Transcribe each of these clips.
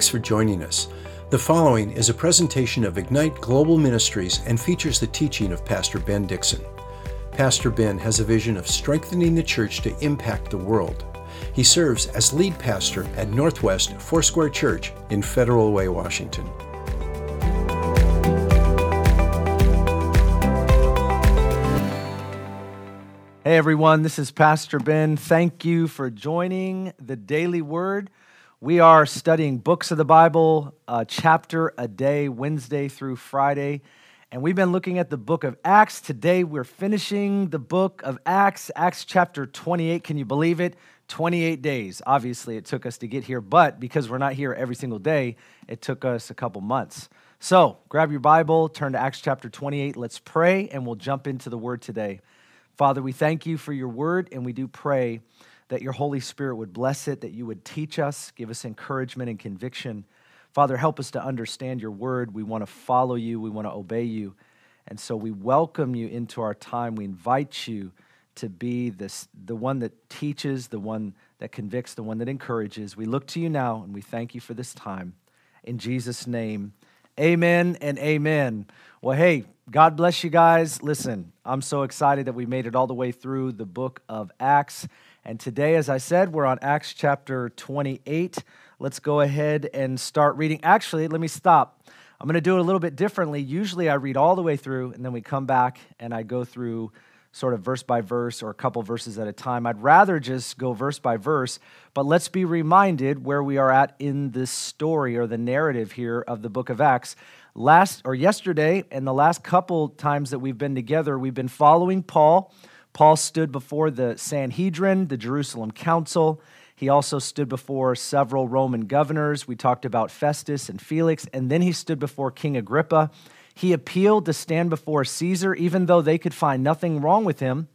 Thanks for joining us. The following is a presentation of Ignite Global Ministries and features the teaching of Pastor Ben Dixon. Pastor Ben has a vision of strengthening the church to impact the world. He serves as lead pastor at Northwest Foursquare Church in Federal Way, Washington. Hey everyone, this is Pastor Ben. Thank you for joining the Daily Word. We are studying books of the Bible, a chapter a day, Wednesday through Friday. And we've been looking at the book of Acts. Today we're finishing the book of Acts, Acts chapter 28. Can you believe it? 28 days. Obviously, it took us to get here, but because we're not here every single day, it took us a couple months. So grab your Bible, turn to Acts chapter 28. Let's pray, and we'll jump into the word today. Father, we thank you for your word, and we do pray that your Holy Spirit would bless it, that you would teach us, give us encouragement and conviction. Father, help us to understand your word. We want to follow you, we want to obey you. And so we welcome you into our time. We invite you to be this, the one that teaches, the one that convicts, the one that encourages. We look to you now, and we thank you for this time. In Jesus' name, amen and amen. Well, hey, God bless you guys. Listen, I'm so excited that we made it all the way through the book of Acts. And today, as I said, we're on Acts chapter 28. Let's go ahead and start reading. Actually, let me stop. I'm going to do it a little bit differently. Usually, I read all the way through, and then we come back and I go through sort of verse by verse or a couple verses at a time. I'd rather just go verse by verse, but let's be reminded where we are at in this story or the narrative here of the book of Acts last or yesterday and the last couple times that we've been together, we've been following Paul. Paul stood before the Sanhedrin, the Jerusalem Council. He also stood before several Roman governors. We talked about Festus and Felix, and then he stood before King Agrippa. He appealed to stand before Caesar, even though they could find nothing wrong with him.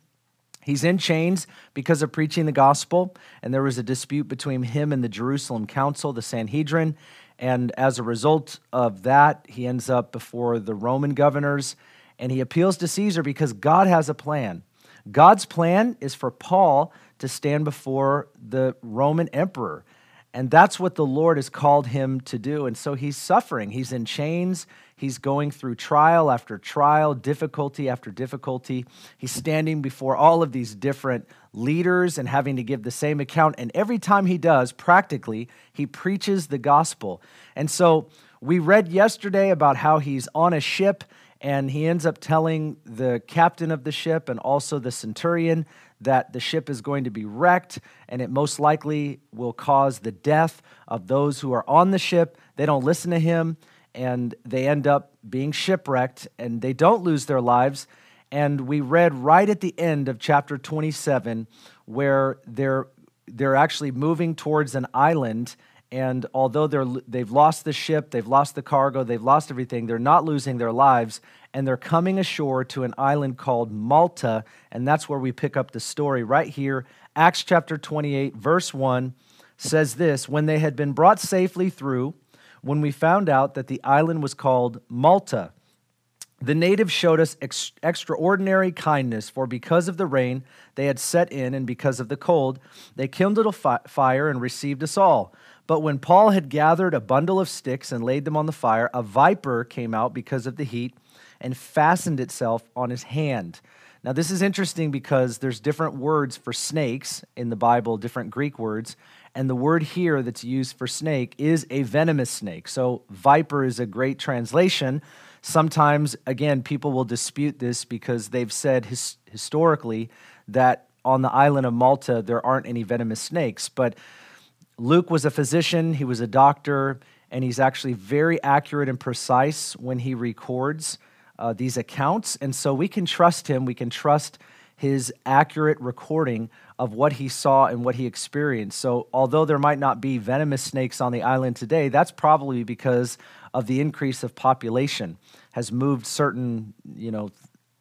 He's in chains because of preaching the gospel, and there was a dispute between him and the Jerusalem Council, the Sanhedrin. And as a result of that, he ends up before the Roman governors and he appeals to Caesar because God has a plan. God's plan is for Paul to stand before the Roman emperor. And that's what the Lord has called him to do. And so he's suffering. He's in chains. He's going through trial after trial, difficulty after difficulty. He's standing before all of these different leaders and having to give the same account. And every time he does, practically, he preaches the gospel. And so we read yesterday about how he's on a ship and he ends up telling the captain of the ship and also the centurion that the ship is going to be wrecked and it most likely will cause the death of those who are on the ship. They don't listen to him and they end up being shipwrecked and they don't lose their lives. And we read right at the end of chapter 27 where they're, they're actually moving towards an island. And although they're, they've lost the ship, they've lost the cargo, they've lost everything, they're not losing their lives. And they're coming ashore to an island called Malta. And that's where we pick up the story right here. Acts chapter 28, verse 1 says this When they had been brought safely through, when we found out that the island was called Malta. The natives showed us ex- extraordinary kindness, for because of the rain they had set in and because of the cold, they kindled a fi- fire and received us all. But when Paul had gathered a bundle of sticks and laid them on the fire, a viper came out because of the heat and fastened itself on his hand. Now, this is interesting because there's different words for snakes in the Bible, different Greek words, and the word here that's used for snake is a venomous snake. So, viper is a great translation. Sometimes, again, people will dispute this because they've said his, historically that on the island of Malta there aren't any venomous snakes. But Luke was a physician, he was a doctor, and he's actually very accurate and precise when he records uh, these accounts. And so we can trust him, we can trust his accurate recording of what he saw and what he experienced. So, although there might not be venomous snakes on the island today, that's probably because of the increase of population has moved certain, you know,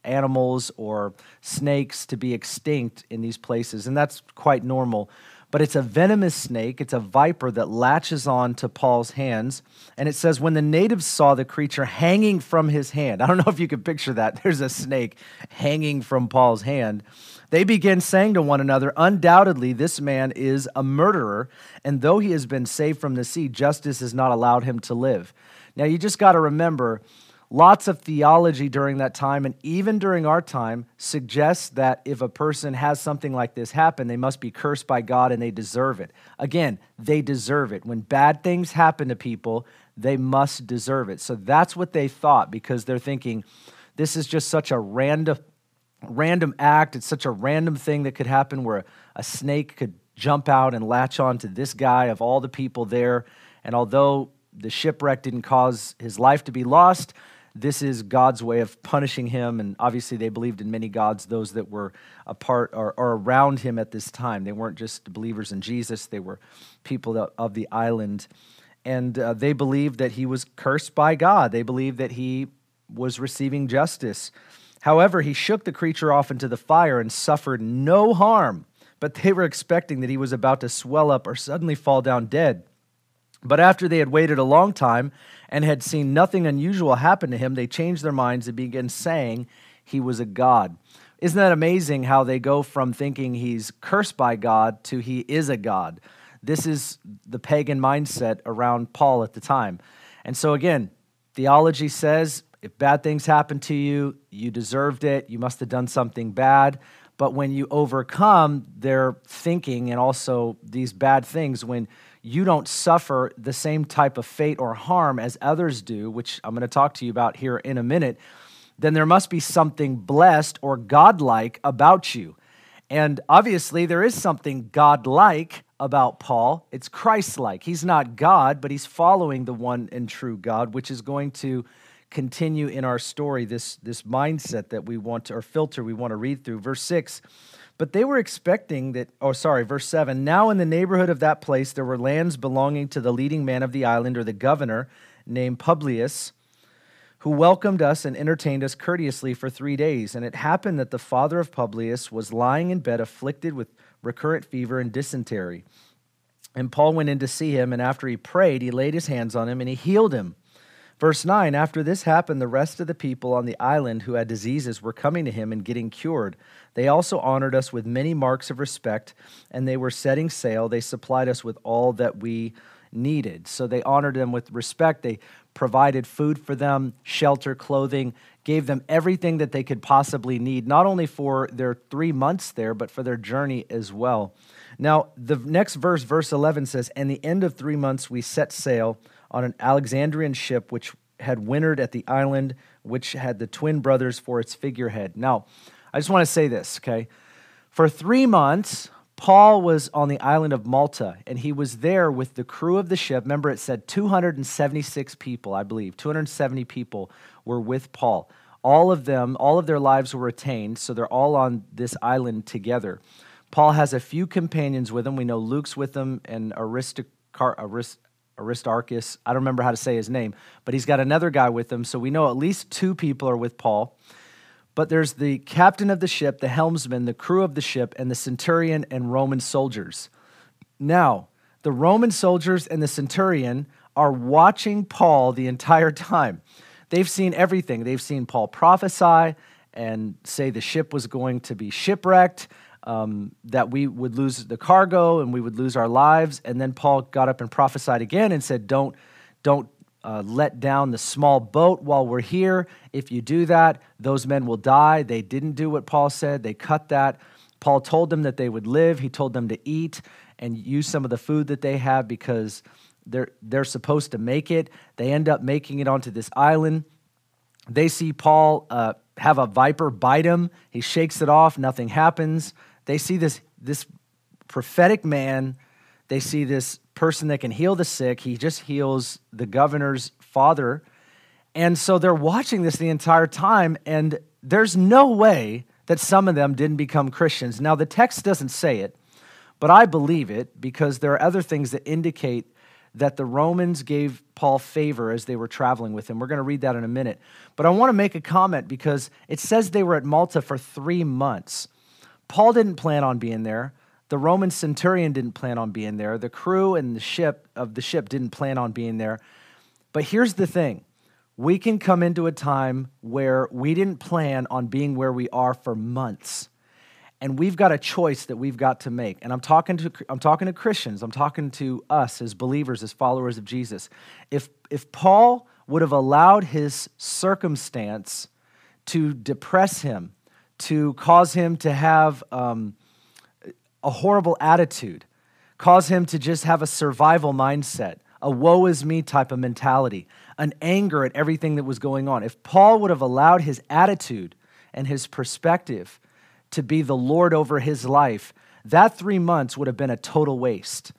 animals or snakes to be extinct in these places, and that's quite normal. But it's a venomous snake. It's a viper that latches on to Paul's hands. And it says, when the natives saw the creature hanging from his hand, I don't know if you can picture that. There's a snake hanging from Paul's hand. They began saying to one another, Undoubtedly, this man is a murderer, and though he has been saved from the sea, justice has not allowed him to live. Now, you just got to remember, Lots of theology during that time, and even during our time, suggests that if a person has something like this happen, they must be cursed by God and they deserve it. Again, they deserve it. When bad things happen to people, they must deserve it. So that's what they thought because they're thinking, this is just such a random, random act. It's such a random thing that could happen where a snake could jump out and latch on to this guy of all the people there. And although the shipwreck didn't cause his life to be lost, this is God's way of punishing him. And obviously, they believed in many gods, those that were a part or, or around him at this time. They weren't just believers in Jesus, they were people of the island. And uh, they believed that he was cursed by God, they believed that he was receiving justice. However, he shook the creature off into the fire and suffered no harm, but they were expecting that he was about to swell up or suddenly fall down dead. But after they had waited a long time and had seen nothing unusual happen to him, they changed their minds and began saying he was a god. Isn't that amazing how they go from thinking he's cursed by God to he is a god? This is the pagan mindset around Paul at the time. And so, again, theology says if bad things happen to you, you deserved it, you must have done something bad. But when you overcome their thinking and also these bad things, when you don't suffer the same type of fate or harm as others do, which I'm going to talk to you about here in a minute, then there must be something blessed or godlike about you. And obviously, there is something godlike about Paul. It's Christ like. He's not God, but he's following the one and true God, which is going to continue in our story, this, this mindset that we want to, or filter we want to read through. Verse 6 but they were expecting that, oh, sorry, verse 7 Now in the neighborhood of that place there were lands belonging to the leading man of the island, or the governor, named Publius, who welcomed us and entertained us courteously for three days. And it happened that the father of Publius was lying in bed, afflicted with recurrent fever and dysentery. And Paul went in to see him, and after he prayed, he laid his hands on him and he healed him. Verse 9 After this happened, the rest of the people on the island who had diseases were coming to him and getting cured. They also honored us with many marks of respect, and they were setting sail. They supplied us with all that we needed. So they honored them with respect. They provided food for them, shelter, clothing, gave them everything that they could possibly need, not only for their three months there, but for their journey as well. Now, the next verse, verse 11 says, And the end of three months we set sail on an Alexandrian ship which had wintered at the island, which had the twin brothers for its figurehead. Now, I just want to say this, okay? For three months, Paul was on the island of Malta, and he was there with the crew of the ship. Remember, it said 276 people, I believe. 270 people were with Paul. All of them, all of their lives were retained, so they're all on this island together. Paul has a few companions with him. We know Luke's with him and Aristocar- Arist- Aristarchus. I don't remember how to say his name, but he's got another guy with him. So we know at least two people are with Paul. But there's the captain of the ship, the helmsman, the crew of the ship, and the centurion and Roman soldiers. Now, the Roman soldiers and the centurion are watching Paul the entire time. They've seen everything. They've seen Paul prophesy and say the ship was going to be shipwrecked, um, that we would lose the cargo and we would lose our lives. And then Paul got up and prophesied again and said, Don't, don't uh, let down the small boat while we're here. If you do that, those men will die. They didn't do what Paul said, they cut that. Paul told them that they would live. He told them to eat and use some of the food that they have because they're, they're supposed to make it. They end up making it onto this island. They see Paul uh, have a viper bite him. He shakes it off, nothing happens. They see this, this prophetic man. They see this person that can heal the sick. He just heals the governor's father. And so they're watching this the entire time, and there's no way that some of them didn't become Christians. Now, the text doesn't say it, but I believe it because there are other things that indicate that the Romans gave Paul favor as they were traveling with him. We're going to read that in a minute. But I want to make a comment because it says they were at Malta for three months. Paul didn't plan on being there. The Roman centurion didn't plan on being there. The crew and the ship of the ship didn't plan on being there. But here's the thing we can come into a time where we didn't plan on being where we are for months. And we've got a choice that we've got to make. And I'm talking to, I'm talking to Christians, I'm talking to us as believers, as followers of Jesus. If, if Paul would have allowed his circumstance to depress him, to cause him to have um, a horrible attitude, cause him to just have a survival mindset, a woe is me type of mentality, an anger at everything that was going on. If Paul would have allowed his attitude and his perspective to be the Lord over his life, that three months would have been a total waste.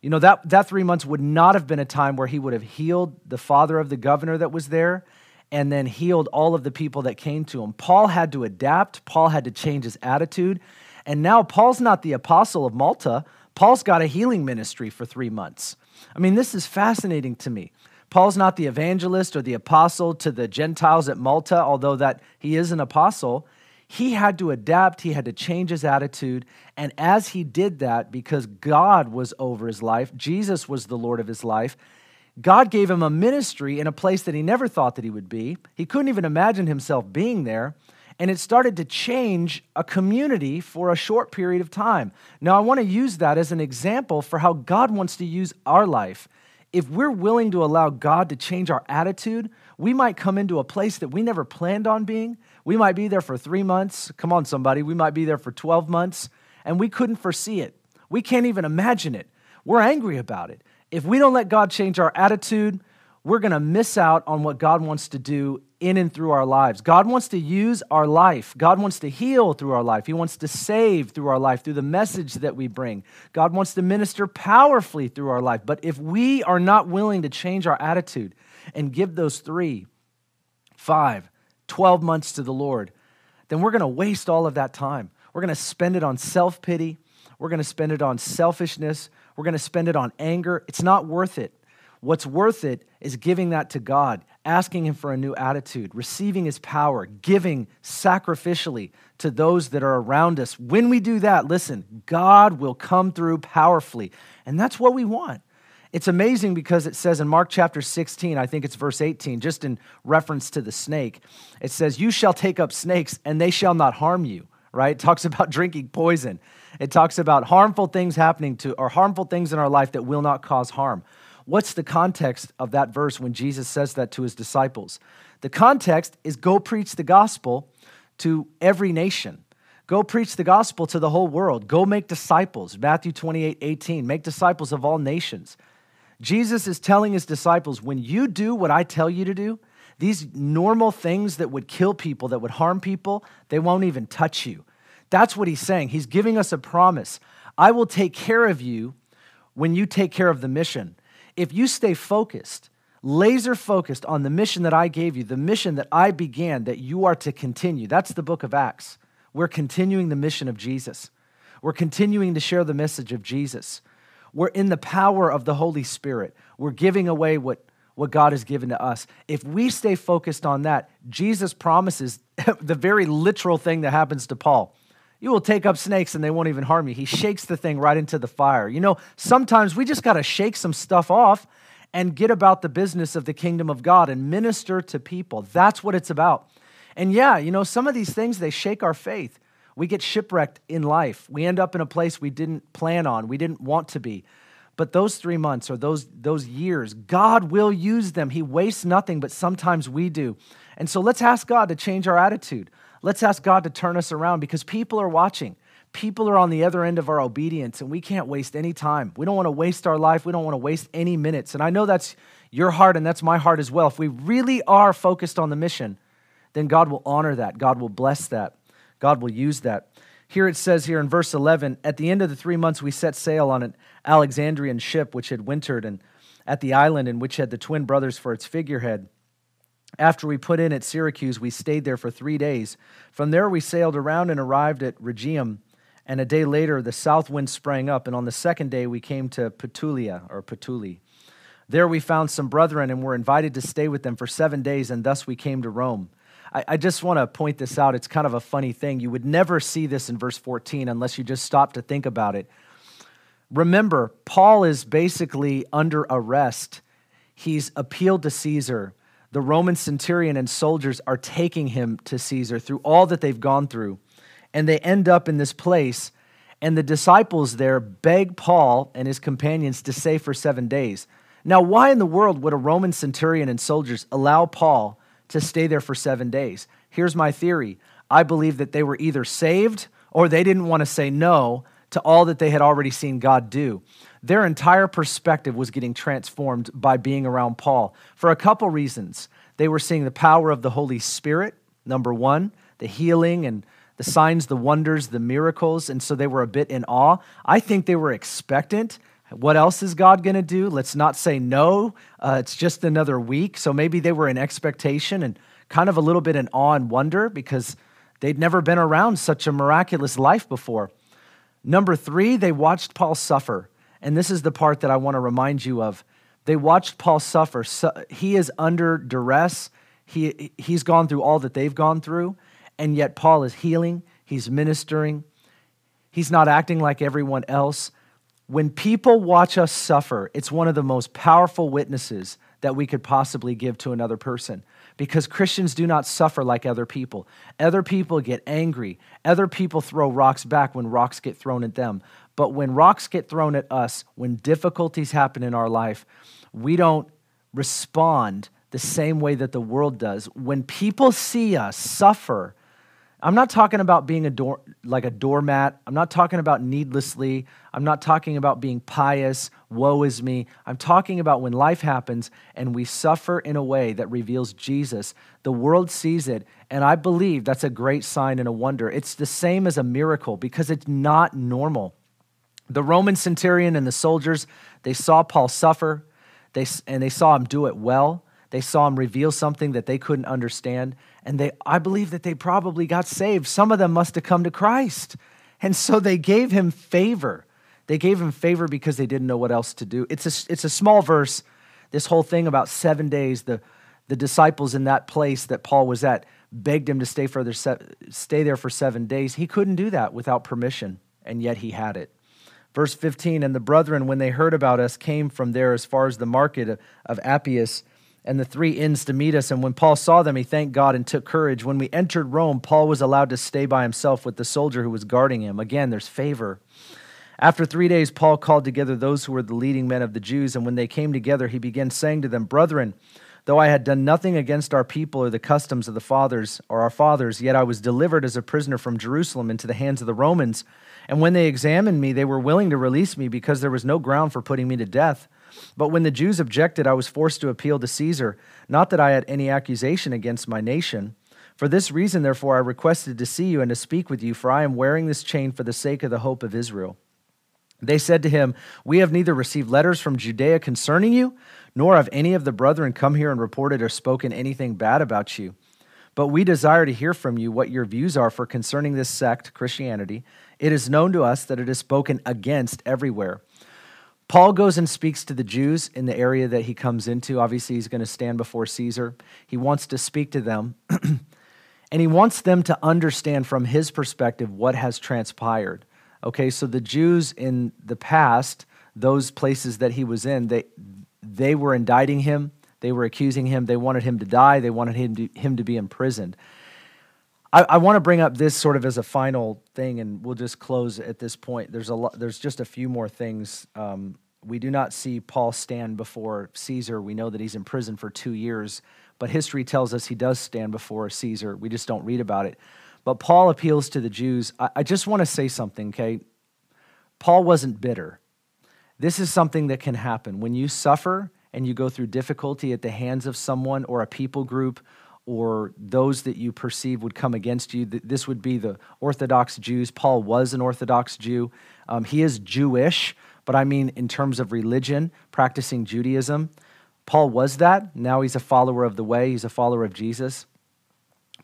You know, that, that three months would not have been a time where he would have healed the father of the governor that was there and then healed all of the people that came to him. Paul had to adapt, Paul had to change his attitude. And now Paul's not the apostle of Malta. Paul's got a healing ministry for three months. I mean, this is fascinating to me. Paul's not the evangelist or the apostle to the Gentiles at Malta, although that he is an apostle he had to adapt, he had to change his attitude. And as he did that, because God was over his life, Jesus was the Lord of his life, God gave him a ministry in a place that he never thought that he would be. He couldn't even imagine himself being there. And it started to change a community for a short period of time. Now, I want to use that as an example for how God wants to use our life. If we're willing to allow God to change our attitude, we might come into a place that we never planned on being. We might be there for three months. Come on, somebody. We might be there for 12 months, and we couldn't foresee it. We can't even imagine it. We're angry about it. If we don't let God change our attitude, we're going to miss out on what God wants to do in and through our lives. God wants to use our life. God wants to heal through our life. He wants to save through our life, through the message that we bring. God wants to minister powerfully through our life. But if we are not willing to change our attitude and give those three, five, 12 months to the Lord, then we're going to waste all of that time. We're going to spend it on self pity. We're going to spend it on selfishness. We're going to spend it on anger. It's not worth it. What's worth it is giving that to God, asking Him for a new attitude, receiving His power, giving sacrificially to those that are around us. When we do that, listen, God will come through powerfully. And that's what we want. It's amazing because it says in Mark chapter 16, I think it's verse 18, just in reference to the snake, it says, You shall take up snakes and they shall not harm you, right? It talks about drinking poison. It talks about harmful things happening to, or harmful things in our life that will not cause harm. What's the context of that verse when Jesus says that to his disciples? The context is go preach the gospel to every nation. Go preach the gospel to the whole world. Go make disciples. Matthew 28 18. Make disciples of all nations. Jesus is telling his disciples when you do what I tell you to do, these normal things that would kill people, that would harm people, they won't even touch you. That's what he's saying. He's giving us a promise. I will take care of you when you take care of the mission. If you stay focused, laser focused on the mission that I gave you, the mission that I began, that you are to continue. That's the book of Acts. We're continuing the mission of Jesus. We're continuing to share the message of Jesus. We're in the power of the Holy Spirit. We're giving away what, what God has given to us. If we stay focused on that, Jesus promises the very literal thing that happens to Paul. You will take up snakes and they won't even harm you. He shakes the thing right into the fire. You know, sometimes we just got to shake some stuff off and get about the business of the kingdom of God and minister to people. That's what it's about. And yeah, you know, some of these things, they shake our faith. We get shipwrecked in life. We end up in a place we didn't plan on, we didn't want to be. But those three months or those, those years, God will use them. He wastes nothing, but sometimes we do. And so let's ask God to change our attitude. Let's ask God to turn us around because people are watching. People are on the other end of our obedience, and we can't waste any time. We don't want to waste our life. We don't want to waste any minutes. And I know that's your heart, and that's my heart as well. If we really are focused on the mission, then God will honor that. God will bless that. God will use that. Here it says here in verse 11 At the end of the three months, we set sail on an Alexandrian ship which had wintered and at the island in which had the twin brothers for its figurehead. After we put in at Syracuse, we stayed there for three days. From there, we sailed around and arrived at Rhegium. And a day later, the south wind sprang up, and on the second day, we came to Petulia or Petuli. There we found some brethren and were invited to stay with them for seven days, and thus we came to Rome. I, I just want to point this out. It's kind of a funny thing. You would never see this in verse 14 unless you just stop to think about it. Remember, Paul is basically under arrest. He's appealed to Caesar. The Roman centurion and soldiers are taking him to Caesar through all that they've gone through. And they end up in this place, and the disciples there beg Paul and his companions to stay for seven days. Now, why in the world would a Roman centurion and soldiers allow Paul to stay there for seven days? Here's my theory I believe that they were either saved or they didn't want to say no to all that they had already seen God do. Their entire perspective was getting transformed by being around Paul for a couple reasons. They were seeing the power of the Holy Spirit, number one, the healing and the signs, the wonders, the miracles, and so they were a bit in awe. I think they were expectant what else is God going to do? Let's not say no. Uh, it's just another week. So maybe they were in expectation and kind of a little bit in awe and wonder because they'd never been around such a miraculous life before. Number three, they watched Paul suffer. And this is the part that I want to remind you of. They watched Paul suffer. So he is under duress. He, he's gone through all that they've gone through. And yet, Paul is healing, he's ministering, he's not acting like everyone else. When people watch us suffer, it's one of the most powerful witnesses that we could possibly give to another person because Christians do not suffer like other people. Other people get angry, other people throw rocks back when rocks get thrown at them. But when rocks get thrown at us, when difficulties happen in our life, we don't respond the same way that the world does. When people see us suffer, I'm not talking about being a door, like a doormat. I'm not talking about needlessly. I'm not talking about being pious, woe is me. I'm talking about when life happens and we suffer in a way that reveals Jesus. The world sees it, and I believe that's a great sign and a wonder. It's the same as a miracle because it's not normal. The Roman centurion and the soldiers, they saw Paul suffer, they, and they saw him do it well. They saw him reveal something that they couldn't understand. And they, I believe that they probably got saved. Some of them must have come to Christ. And so they gave him favor. They gave him favor because they didn't know what else to do. It's a, it's a small verse, this whole thing about seven days. The, the disciples in that place that Paul was at begged him to stay, further, stay there for seven days. He couldn't do that without permission, and yet he had it. Verse 15 And the brethren, when they heard about us, came from there as far as the market of, of Appius and the three inns to meet us. And when Paul saw them, he thanked God and took courage. When we entered Rome, Paul was allowed to stay by himself with the soldier who was guarding him. Again, there's favor. After three days, Paul called together those who were the leading men of the Jews. And when they came together, he began saying to them, Brethren, though I had done nothing against our people or the customs of the fathers or our fathers, yet I was delivered as a prisoner from Jerusalem into the hands of the Romans. And when they examined me, they were willing to release me because there was no ground for putting me to death. But when the Jews objected, I was forced to appeal to Caesar, not that I had any accusation against my nation. For this reason, therefore, I requested to see you and to speak with you, for I am wearing this chain for the sake of the hope of Israel. They said to him, We have neither received letters from Judea concerning you, nor have any of the brethren come here and reported or spoken anything bad about you. But we desire to hear from you what your views are for concerning this sect, Christianity. It is known to us that it is spoken against everywhere Paul goes and speaks to the Jews in the area that he comes into. Obviously, he's going to stand before Caesar. He wants to speak to them, and he wants them to understand from his perspective what has transpired. Okay, so the Jews in the past, those places that he was in, they, they were indicting him, they were accusing him, they wanted him to die, they wanted him to, him to be imprisoned. I, I want to bring up this sort of as a final thing, and we'll just close at this point. There's a there's just a few more things um, we do not see Paul stand before Caesar. We know that he's in prison for two years, but history tells us he does stand before Caesar. We just don't read about it. But Paul appeals to the Jews. I, just want to say something, okay? Paul wasn't bitter. This is something that can happen. When you suffer and you go through difficulty at the hands of someone or a people group or those that you perceive would come against you, this would be the Orthodox Jews. Paul was an Orthodox Jew. Um, he is Jewish, but I mean in terms of religion, practicing Judaism. Paul was that. Now he's a follower of the way, he's a follower of Jesus.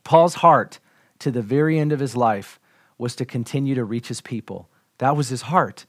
Paul's heart to the very end of his life was to continue to reach his people. That was his heart.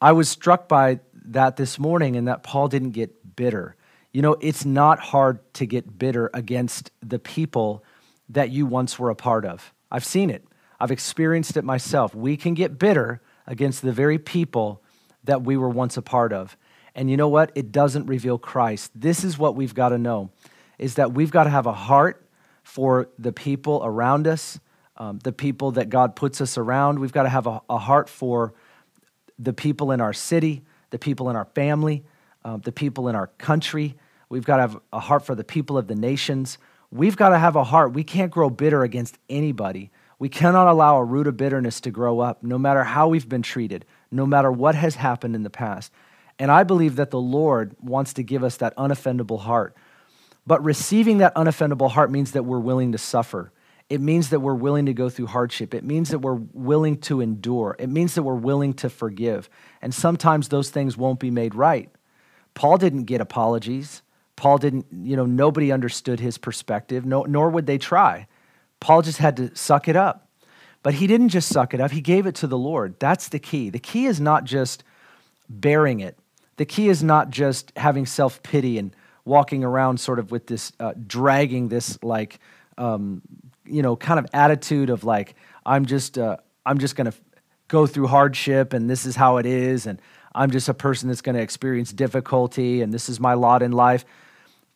I was struck by that this morning and that Paul didn't get bitter. You know, it's not hard to get bitter against the people that you once were a part of. I've seen it, I've experienced it myself. We can get bitter against the very people that we were once a part of. And you know what? It doesn't reveal Christ. This is what we've got to know is that we've got to have a heart for the people around us, um, the people that God puts us around. We've got to have a, a heart for the people in our city, the people in our family, uh, the people in our country. We've got to have a heart for the people of the nations. We've got to have a heart. We can't grow bitter against anybody. We cannot allow a root of bitterness to grow up, no matter how we've been treated, no matter what has happened in the past. And I believe that the Lord wants to give us that unoffendable heart. But receiving that unoffendable heart means that we're willing to suffer. It means that we're willing to go through hardship. It means that we're willing to endure. It means that we're willing to forgive. And sometimes those things won't be made right. Paul didn't get apologies. Paul didn't, you know, nobody understood his perspective, no, nor would they try. Paul just had to suck it up. But he didn't just suck it up, he gave it to the Lord. That's the key. The key is not just bearing it, the key is not just having self pity and walking around sort of with this, uh, dragging this, like, um, you know, kind of attitude of like, I'm just, uh, I'm just going to go through hardship and this is how it is. And I'm just a person that's going to experience difficulty and this is my lot in life.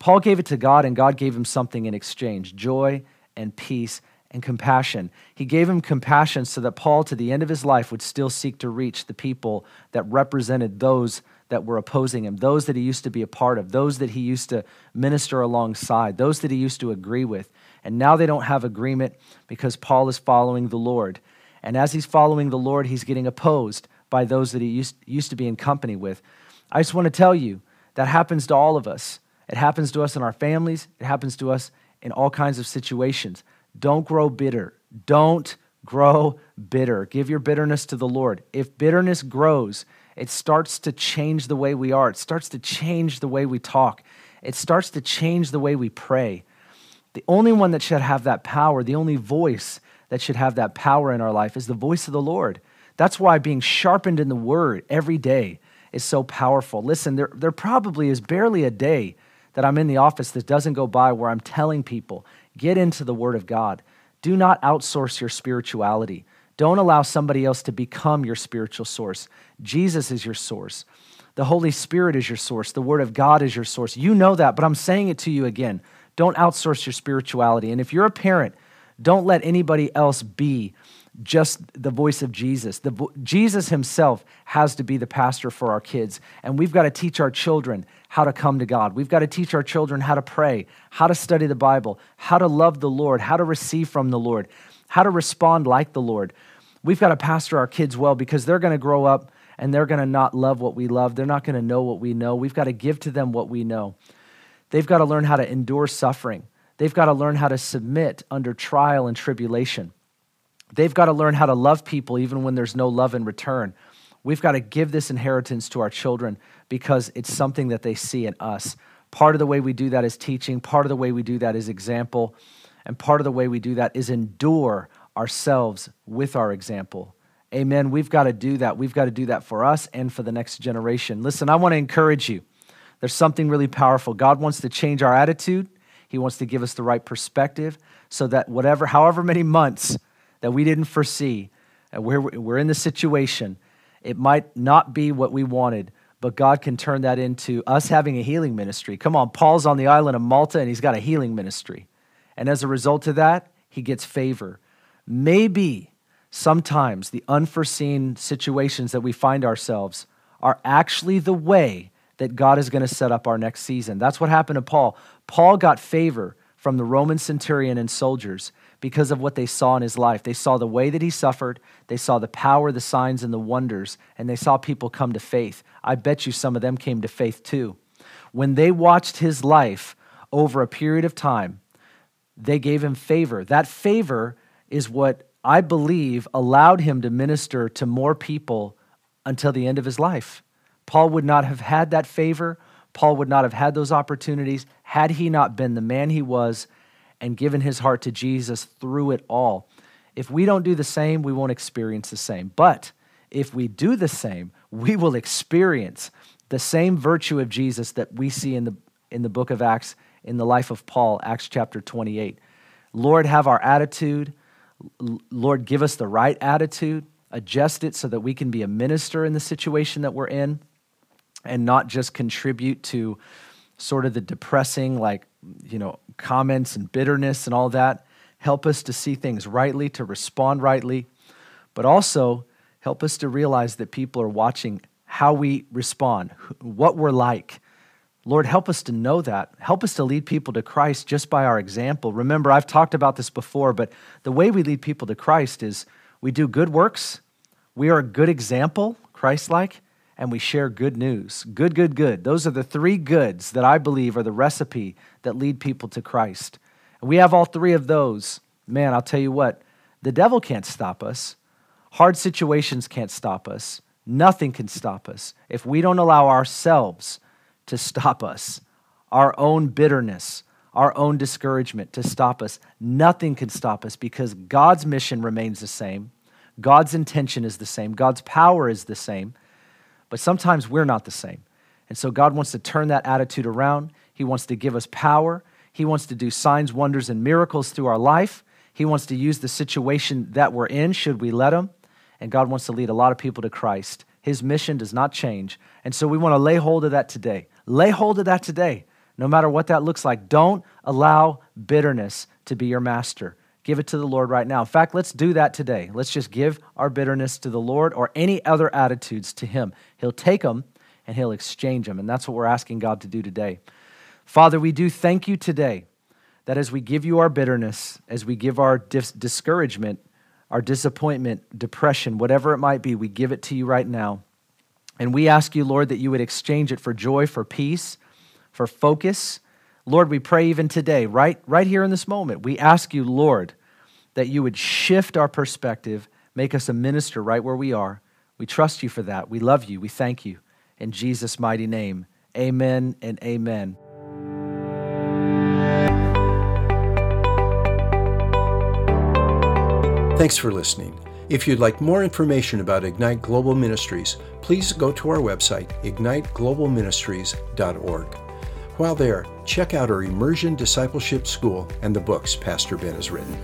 Paul gave it to God and God gave him something in exchange joy and peace and compassion. He gave him compassion so that Paul, to the end of his life, would still seek to reach the people that represented those that were opposing him, those that he used to be a part of, those that he used to minister alongside, those that he used to agree with. And now they don't have agreement because Paul is following the Lord. And as he's following the Lord, he's getting opposed by those that he used, used to be in company with. I just want to tell you that happens to all of us. It happens to us in our families, it happens to us in all kinds of situations. Don't grow bitter. Don't grow bitter. Give your bitterness to the Lord. If bitterness grows, it starts to change the way we are, it starts to change the way we talk, it starts to change the way we pray. The only one that should have that power, the only voice that should have that power in our life is the voice of the Lord. That's why being sharpened in the word every day is so powerful. Listen, there, there probably is barely a day that I'm in the office that doesn't go by where I'm telling people, get into the word of God. Do not outsource your spirituality. Don't allow somebody else to become your spiritual source. Jesus is your source. The Holy Spirit is your source. The Word of God is your source. You know that, but I'm saying it to you again. Don't outsource your spirituality. And if you're a parent, don't let anybody else be just the voice of Jesus. The vo- Jesus himself has to be the pastor for our kids. And we've got to teach our children how to come to God. We've got to teach our children how to pray, how to study the Bible, how to love the Lord, how to receive from the Lord, how to respond like the Lord. We've got to pastor our kids well because they're going to grow up and they're going to not love what we love. They're not going to know what we know. We've got to give to them what we know. They've got to learn how to endure suffering. They've got to learn how to submit under trial and tribulation. They've got to learn how to love people even when there's no love in return. We've got to give this inheritance to our children because it's something that they see in us. Part of the way we do that is teaching, part of the way we do that is example, and part of the way we do that is endure ourselves with our example. Amen. We've got to do that. We've got to do that for us and for the next generation. Listen, I want to encourage you. There's something really powerful. God wants to change our attitude. He wants to give us the right perspective so that whatever, however many months that we didn't foresee, and we're, we're in the situation, it might not be what we wanted, but God can turn that into us having a healing ministry. Come on, Paul's on the island of Malta and he's got a healing ministry. And as a result of that, he gets favor. Maybe sometimes the unforeseen situations that we find ourselves are actually the way that God is going to set up our next season. That's what happened to Paul. Paul got favor from the Roman centurion and soldiers because of what they saw in his life. They saw the way that he suffered, they saw the power, the signs, and the wonders, and they saw people come to faith. I bet you some of them came to faith too. When they watched his life over a period of time, they gave him favor. That favor is what I believe allowed him to minister to more people until the end of his life. Paul would not have had that favor. Paul would not have had those opportunities had he not been the man he was and given his heart to Jesus through it all. If we don't do the same, we won't experience the same. But if we do the same, we will experience the same virtue of Jesus that we see in the, in the book of Acts, in the life of Paul, Acts chapter 28. Lord, have our attitude. Lord, give us the right attitude. Adjust it so that we can be a minister in the situation that we're in and not just contribute to sort of the depressing, like, you know, comments and bitterness and all that. Help us to see things rightly, to respond rightly, but also help us to realize that people are watching how we respond, what we're like. Lord, help us to know that. Help us to lead people to Christ just by our example. Remember, I've talked about this before, but the way we lead people to Christ is we do good works, we are a good example, Christ like, and we share good news. Good, good, good. Those are the three goods that I believe are the recipe that lead people to Christ. And we have all three of those. Man, I'll tell you what, the devil can't stop us. Hard situations can't stop us. Nothing can stop us if we don't allow ourselves to stop us, our own bitterness, our own discouragement to stop us. Nothing can stop us because God's mission remains the same. God's intention is the same. God's power is the same. But sometimes we're not the same. And so God wants to turn that attitude around. He wants to give us power. He wants to do signs, wonders, and miracles through our life. He wants to use the situation that we're in, should we let Him. And God wants to lead a lot of people to Christ. His mission does not change. And so we want to lay hold of that today. Lay hold of that today, no matter what that looks like. Don't allow bitterness to be your master. Give it to the Lord right now. In fact, let's do that today. Let's just give our bitterness to the Lord or any other attitudes to Him. He'll take them and He'll exchange them. And that's what we're asking God to do today. Father, we do thank you today that as we give you our bitterness, as we give our dis- discouragement, our disappointment, depression, whatever it might be, we give it to you right now. And we ask you, Lord, that you would exchange it for joy, for peace, for focus Lord, we pray even today, right, right here in this moment, we ask you, Lord, that you would shift our perspective, make us a minister right where we are. We trust you for that. We love you. We thank you. In Jesus' mighty name, amen and amen. Thanks for listening. If you'd like more information about Ignite Global Ministries, please go to our website, igniteglobalministries.org. While there, check out our Immersion Discipleship School and the books Pastor Ben has written.